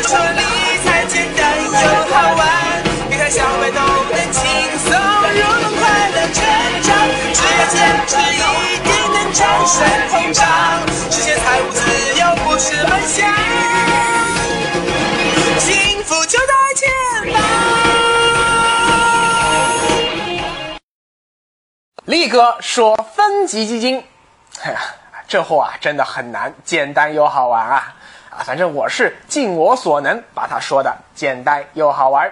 人说理财简单又好玩，别看小白都能轻松入门，快乐成长。只要坚持，一定能战胜通胀，实现财务自由不是梦想，幸福就在前方。力哥说分级基金，哎呀，这货啊真的很难，简单又好玩啊啊！反正我是尽我所能把它说的简单又好玩。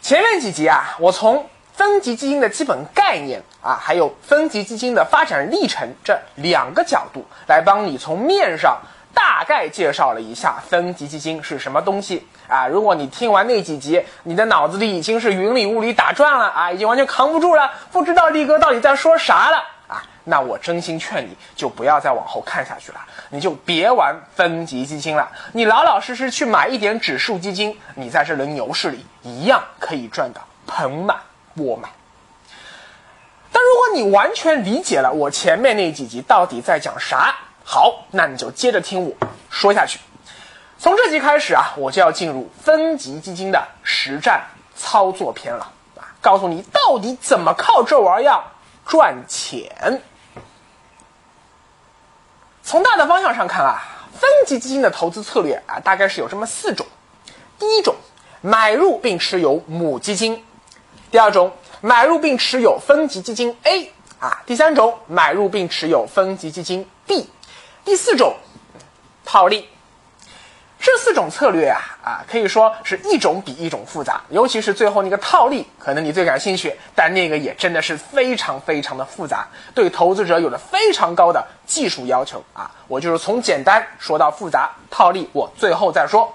前面几集啊，我从分级基金的基本概念啊，还有分级基金的发展历程这两个角度来帮你从面上大概介绍了一下分级基金是什么东西啊。如果你听完那几集，你的脑子里已经是云里雾里打转了啊，已经完全扛不住了，不知道力哥到底在说啥了，那我真心劝你就不要再往后看下去了，你就别玩分级基金了，你老老实实去买一点指数基金，你在这轮牛市里一样可以赚得盆满钵满。但如果你完全理解了我前面那几集到底在讲啥，好，那你就接着听我说下去。从这集开始啊，我就要进入分级基金的实战操作篇了啊，告诉你到底怎么靠这玩意儿赚钱。从大的方向上看啊，分级基金的投资策略啊，大概是有这么四种。第一种，买入并持有母基金；第二种，买入并持有分级基金 A 啊；第三种，买入并持有分级基金 B；第四种，套利。这四种策略啊啊，可以说是一种比一种复杂，尤其是最后那个套利，可能你最感兴趣，但那个也真的是非常非常的复杂，对投资者有着非常高的技术要求啊。我就是从简单说到复杂，套利我最后再说。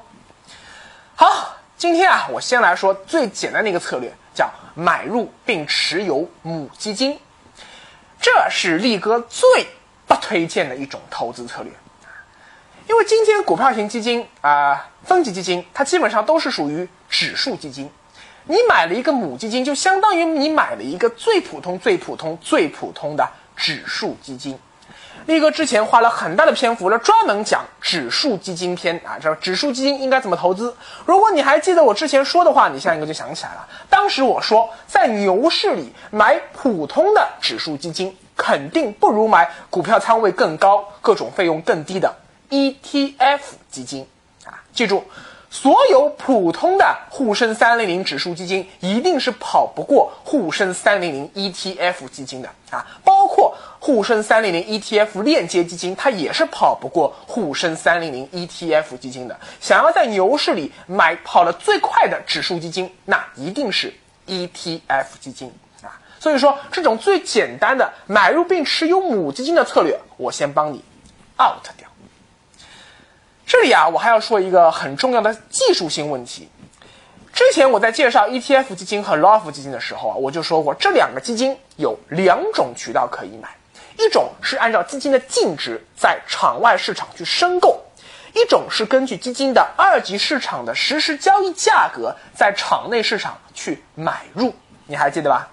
好，今天啊，我先来说最简单的一个策略，叫买入并持有母基金，这是力哥最不推荐的一种投资策略。因为今天股票型基金啊、分级基金，它基本上都是属于指数基金。你买了一个母基金，就相当于你买了一个最普通、最普通、最普通的指数基金。力哥之前花了很大的篇幅了，专门讲指数基金篇啊，这指数基金应该怎么投资。如果你还记得我之前说的话，你现在应该就想起来了。当时我说，在牛市里买普通的指数基金，肯定不如买股票仓位更高、各种费用更低的。ETF 基金啊，记住，所有普通的沪深三零零指数基金一定是跑不过沪深三零零 ETF 基金的啊，包括沪深三零零 ETF 链接基金，它也是跑不过沪深三零零 ETF 基金的。想要在牛市里买跑得最快的指数基金，那一定是 ETF 基金啊。所以说，这种最简单的买入并持有母基金的策略，我先帮你 out 掉。这里啊，我还要说一个很重要的技术性问题。之前我在介绍 ETF 基金和 LOF 基金的时候啊，我就说过，这两个基金有两种渠道可以买，一种是按照基金的净值在场外市场去申购，一种是根据基金的二级市场的实时交易价格在场内市场去买入。你还记得吧？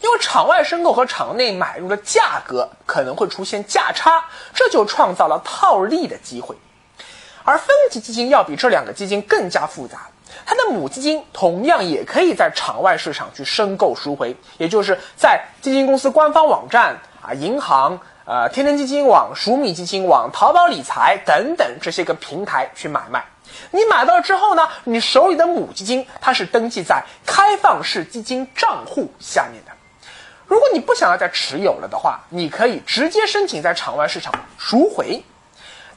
因为场外申购和场内买入的价格可能会出现价差，这就创造了套利的机会。而分级基金要比这两个基金更加复杂，它的母基金同样也可以在场外市场去申购赎回，也就是在基金公司官方网站啊、银行、呃、天天基金网、熟米基金网、淘宝理财等等这些个平台去买卖。你买到之后呢，你手里的母基金它是登记在开放式基金账户下面的。如果你不想要再持有了的话，你可以直接申请在场外市场赎回。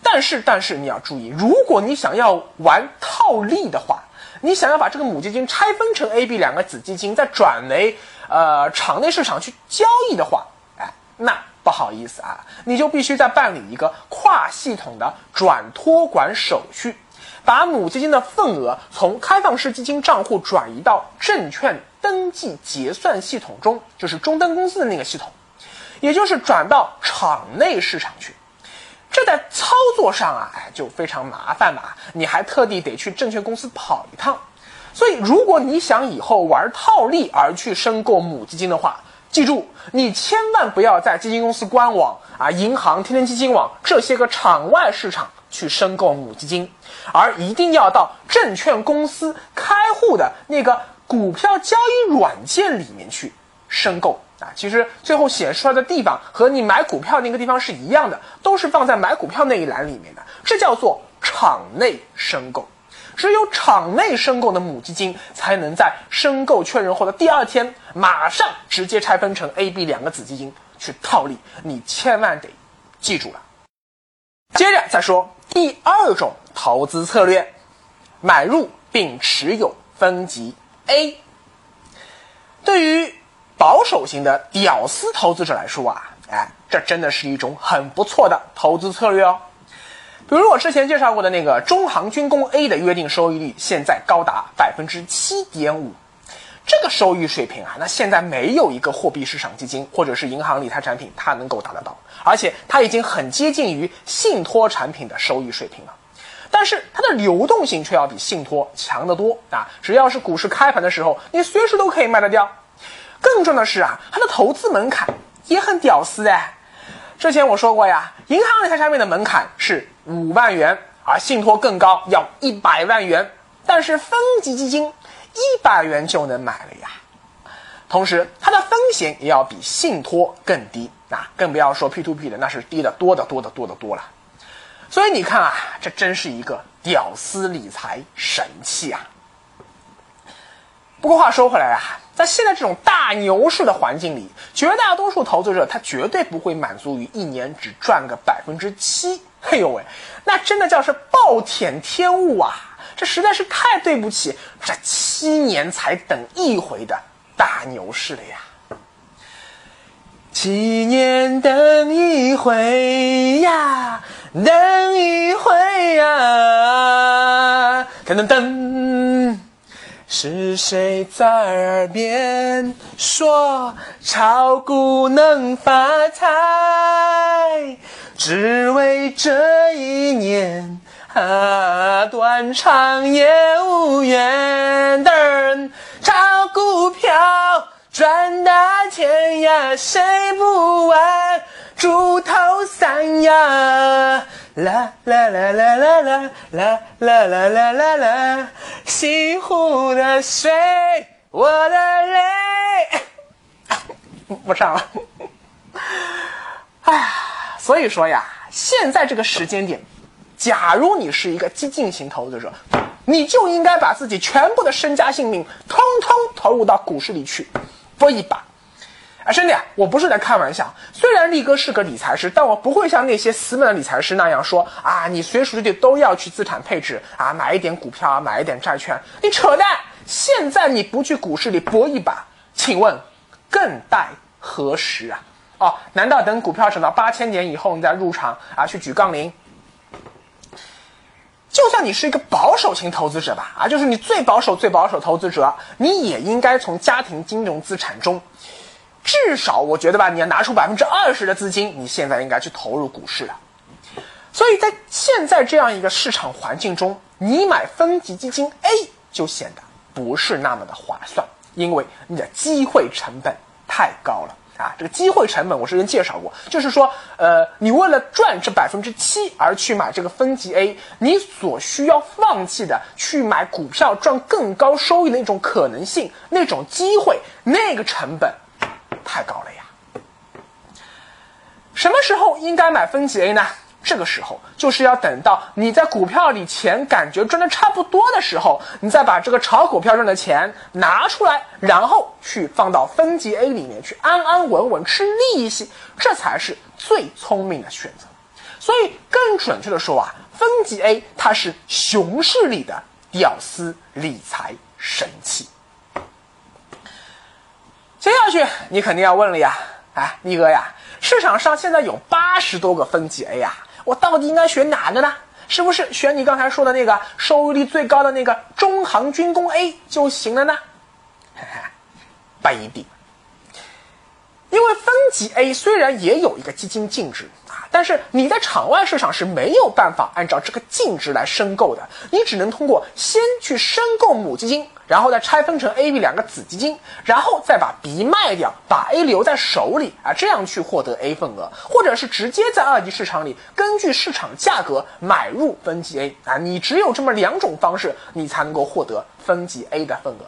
但是，但是你要注意，如果你想要玩套利的话，你想要把这个母基金拆分成 A、B 两个子基金，再转为呃场内市场去交易的话，哎，那不好意思啊，你就必须再办理一个跨系统的转托管手续，把母基金的份额从开放式基金账户转移到证券登记结算系统中，就是中登公司的那个系统，也就是转到场内市场去。这在操作上啊，哎，就非常麻烦嘛。你还特地得去证券公司跑一趟。所以，如果你想以后玩套利而去申购母基金的话，记住，你千万不要在基金公司官网啊、银行、天天基金网这些个场外市场去申购母基金，而一定要到证券公司开户的那个股票交易软件里面去申购啊。其实最后显示出来的地方和你买股票那个地方是一样的，都是放在买股票那一栏里面的，这叫做场内申购。只有场内申购的母基金，才能在申购确认后的第二天，马上直接拆分成 A、B 两个子基金去套利。你千万得记住了。接着再说第二种投资策略，买入并持有分级 A。对于保守型的屌丝投资者来说啊，哎，这真的是一种很不错的投资策略哦。比如我之前介绍过的那个中航军工 A 的约定收益率，现在高达百分之七点五，这个收益水平啊，那现在没有一个货币市场基金或者是银行理财产品它能够达得到，而且它已经很接近于信托产品的收益水平了。但是它的流动性却要比信托强得多啊！只要是股市开盘的时候，你随时都可以卖得掉。更重要的是啊，它的投资门槛也很屌丝哎。之前我说过呀，银行理财产品的门槛是。五万元，而信托更高，要一百万元。但是分级基金一百元就能买了呀。同时，它的风险也要比信托更低啊，更不要说 P to P 的，那是低的多的多的多的多了。所以你看啊，这真是一个屌丝理财神器啊。不过话说回来啊，在现在这种大牛市的环境里，绝大多数投资者他绝对不会满足于一年只赚个百分之七。嘿呦喂，那真的叫是暴殄天物啊！这实在是太对不起这七年才等一回的大牛市了呀！七年等一回呀，等一回呀，噔噔噔，是谁在耳边说炒股能发财？只为这一年啊，断肠也无缘的炒股票赚大钱呀，谁不玩猪头三呀？啦啦啦啦啦啦啦啦啦啦啦啦，西湖的水，我的泪，不唱了，哎呀。所以说呀，现在这个时间点，假如你是一个激进型投资者，你就应该把自己全部的身家性命通通投入到股市里去，搏一把。啊，兄弟，我不是在开玩笑。虽然力哥是个理财师，但我不会像那些死板的理财师那样说啊，你随时随地都要去资产配置啊，买一点股票啊，买一点债券。你扯淡！现在你不去股市里搏一把，请问更待何时啊？哦，难道等股票涨到八千点以后你再入场啊？去举杠铃？就算你是一个保守型投资者吧，啊，就是你最保守、最保守投资者，你也应该从家庭金融资产中，至少我觉得吧，你要拿出百分之二十的资金，你现在应该去投入股市了。所以在现在这样一个市场环境中，你买分级基金 A 就显得不是那么的划算，因为你的机会成本太高了。啊，这个机会成本我之前介绍过，就是说，呃，你为了赚这百分之七而去买这个分级 A，你所需要放弃的去买股票赚更高收益的那种可能性、那种机会、那个成本，太高了呀。什么时候应该买分级 A 呢？这个时候就是要等到你在股票里钱感觉赚的差不多的时候，你再把这个炒股票赚的钱拿出来，然后去放到分级 A 里面去安安稳稳吃利息，这才是最聪明的选择。所以更准确的说啊，分级 A 它是熊市里的屌丝理财神器。接下去你肯定要问了呀，哎，力哥呀，市场上现在有八十多个分级 A 呀。我到底应该选哪个呢？是不是选你刚才说的那个收益率最高的那个中航军工 A 就行了呢？不一定，因为分级 A 虽然也有一个基金净值，但是你在场外市场是没有办法按照这个净值来申购的，你只能通过先去申购母基金，然后再拆分成 A、B 两个子基金，然后再把 B 卖掉，把 A 留在手里啊，这样去获得 A 份额，或者是直接在二级市场里根据市场价格买入分级 A 啊，你只有这么两种方式，你才能够获得分级 A 的份额。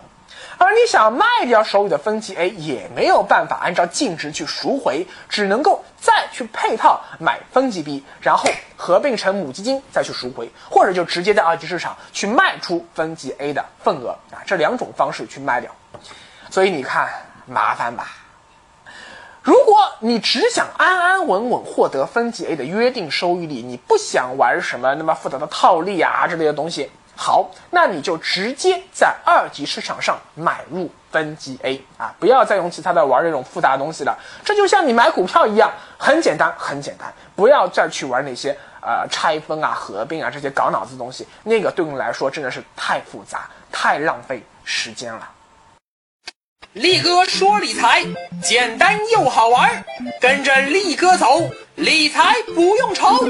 而你想卖掉手里的分级 A，也没有办法按照净值去赎回，只能够再去配套买分级 B，然后合并成母基金再去赎回，或者就直接在二级市场去卖出分级 A 的份额啊，这两种方式去卖掉。所以你看麻烦吧？如果你只想安安稳稳获得分级 A 的约定收益率，你不想玩什么那么复杂的套利啊之类的东西。好，那你就直接在二级市场上买入分级 A 啊，不要再用其他的玩这种复杂的东西了。这就像你买股票一样，很简单，很简单。不要再去玩那些呃拆分啊、合并啊这些搞脑子的东西，那个对我们来说真的是太复杂、太浪费时间了。力哥说理财简单又好玩，跟着力哥走，理财不用愁。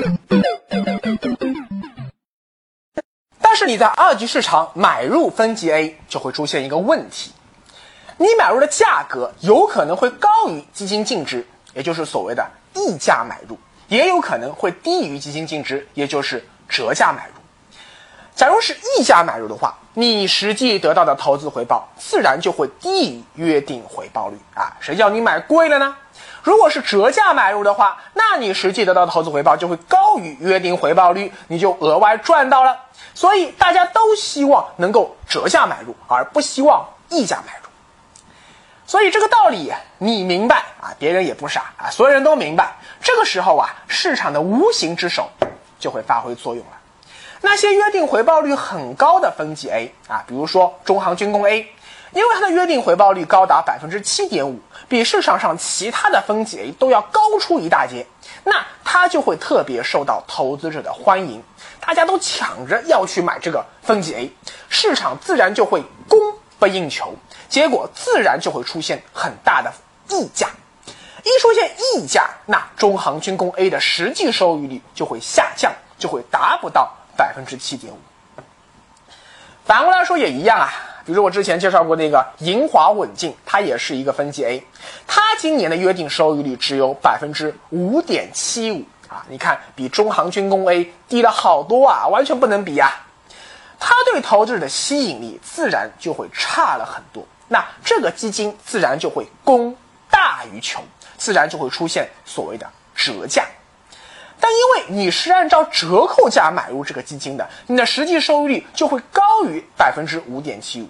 但是你在二级市场买入分级 A 就会出现一个问题，你买入的价格有可能会高于基金净值，也就是所谓的溢价买入，也有可能会低于基金净值，也就是折价买入。假如是溢价买入的话，你实际得到的投资回报自然就会低于约定回报率啊！谁叫你买贵了呢？如果是折价买入的话，那你实际得到的投资回报就会高于约定回报率，你就额外赚到了。所以大家都希望能够折价买入，而不希望溢价买入。所以这个道理你明白啊，别人也不傻啊，所有人都明白。这个时候啊，市场的无形之手就会发挥作用了。那些约定回报率很高的分级 A 啊，比如说中航军工 A，因为它的约定回报率高达百分之七点五，比市场上其他的分级 A 都要高出一大截，那它就会特别受到投资者的欢迎。大家都抢着要去买这个分级 A，市场自然就会供不应求，结果自然就会出现很大的溢价。一出现溢价，那中航军工 A 的实际收益率就会下降，就会达不到百分之七点五。反过来说也一样啊，比如我之前介绍过那个银华稳进，它也是一个分级 A，它今年的约定收益率只有百分之五点七五。啊，你看，比中航军工 A 低了好多啊，完全不能比呀。它对投资者的吸引力自然就会差了很多。那这个基金自然就会供大于求，自然就会出现所谓的折价。但因为你是按照折扣价买入这个基金的，你的实际收益率就会高于百分之五点七五。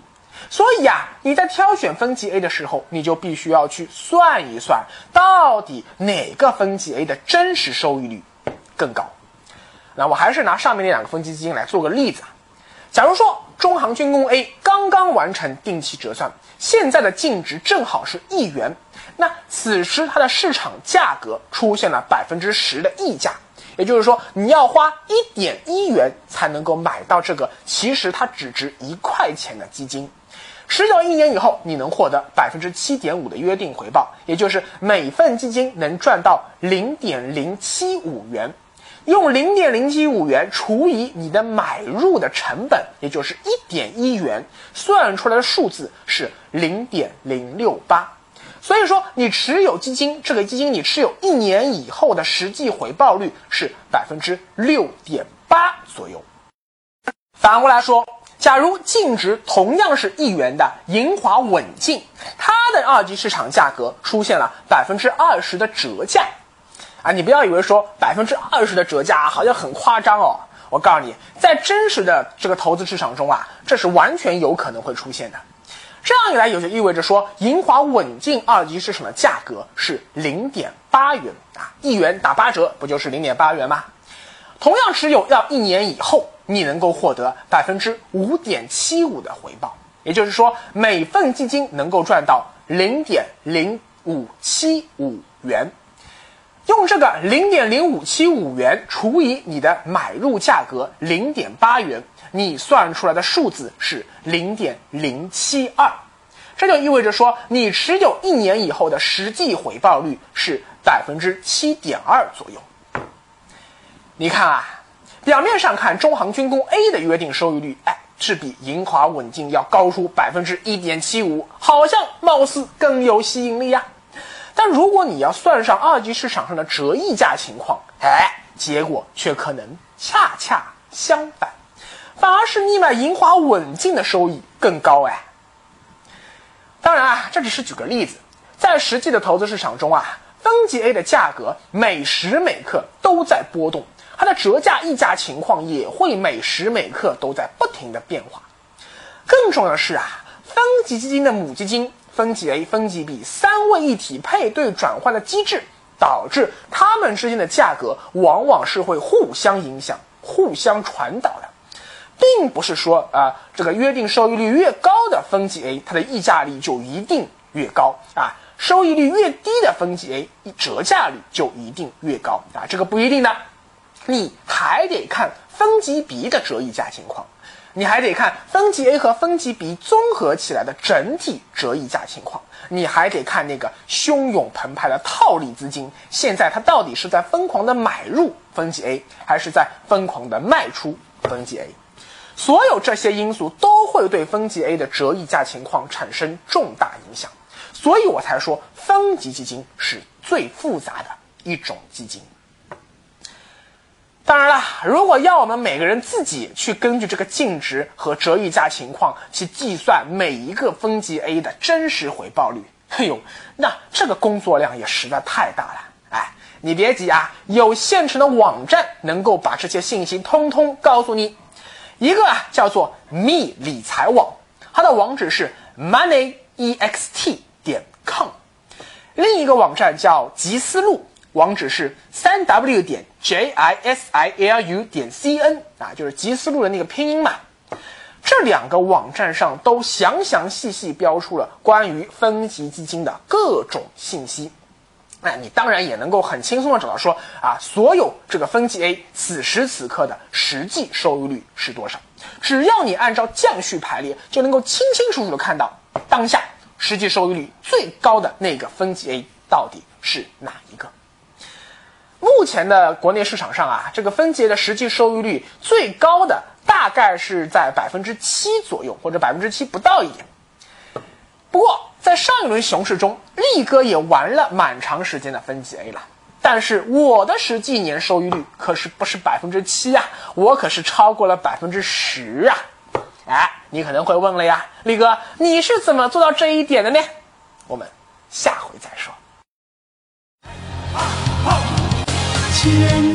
所以呀，你在挑选分级 A 的时候，你就必须要去算一算，到底哪个分级 A 的真实收益率更高。那我还是拿上面那两个分级基金来做个例子啊。假如说中航军工 A 刚刚完成定期折算，现在的净值正好是一元，那此时它的市场价格出现了百分之十的溢价，也就是说你要花一点一元才能够买到这个其实它只值一块钱的基金。持有一年以后，你能获得百分之七点五的约定回报，也就是每份基金能赚到零点零七五元。用零点零七五元除以你的买入的成本，也就是一点一元，算出来的数字是零点零六八。所以说，你持有基金，这个基金你持有一年以后的实际回报率是百分之六点八左右。反过来说。假如净值同样是一元的银华稳进，它的二级市场价格出现了百分之二十的折价，啊，你不要以为说百分之二十的折价好像很夸张哦，我告诉你，在真实的这个投资市场中啊，这是完全有可能会出现的。这样一来，也就意味着说，银华稳进二级市场的价格是零点八元啊，一元打八折，不就是零点八元吗？同样持有要一年以后。你能够获得百分之五点七五的回报，也就是说，每份基金能够赚到零点零五七五元。用这个零点零五七五元除以你的买入价格零点八元，你算出来的数字是零点零七二。这就意味着说，你持有一年以后的实际回报率是百分之七点二左右。你看啊，表面上看中航军工 A 的约定收益率，哎，是比银华稳进要高出百分之一点七五，好像貌似更有吸引力呀。但如果你要算上二级市场上的折溢价情况，哎，结果却可能恰恰相反，反而是你买银华稳进的收益更高哎。当然啊，这只是举个例子，在实际的投资市场中啊，分级 A 的价格每时每刻都在波动，它的折价溢价情况也会每时每刻都在不停的变化。更重要的是啊，分级基金的母基金。分级 A、分级 B 三位一体配对转换的机制，导致它们之间的价格往往是会互相影响、互相传导的，并不是说啊，这个约定收益率越高的分级 A，它的溢价率就一定越高啊；收益率越低的分级 A，折价率就一定越高啊，这个不一定的，你还得看分级 B 的折溢价情况。你还得看分级 A 和分级 B 综合起来的整体折溢价情况，你还得看那个汹涌澎湃的套利资金，现在它到底是在疯狂的买入分级 A，还是在疯狂的卖出分级 A？所有这些因素都会对分级 A 的折溢价情况产生重大影响，所以我才说分级基金是最复杂的一种基金。当然了，如果要我们每个人自己去根据这个净值和折溢价情况去计算每一个分级 A 的真实回报率，哎呦，那这个工作量也实在太大了。哎，你别急啊，有现成的网站能够把这些信息通通告诉你。一个啊叫做 Me 理财网，它的网址是 money.ext 点 com，另一个网站叫集思路。网址是三 w 点 j i s i l u 点 c n 啊，就是吉思路的那个拼音嘛。这两个网站上都详详细细标出了关于分级基金的各种信息。那你当然也能够很轻松的找到说啊，所有这个分级 A 此时此刻的实际收益率是多少。只要你按照降序排列，就能够清清楚楚的看到当下实际收益率最高的那个分级 A 到底是哪一个。目前的国内市场上啊，这个分级的实际收益率最高的大概是在百分之七左右，或者百分之七不到一点。不过在上一轮熊市中，力哥也玩了蛮长时间的分级 A 了，但是我的实际年收益率可是不是百分之七啊，我可是超过了百分之十啊！哎，你可能会问了呀，力哥你是怎么做到这一点的呢？我们下回再说。千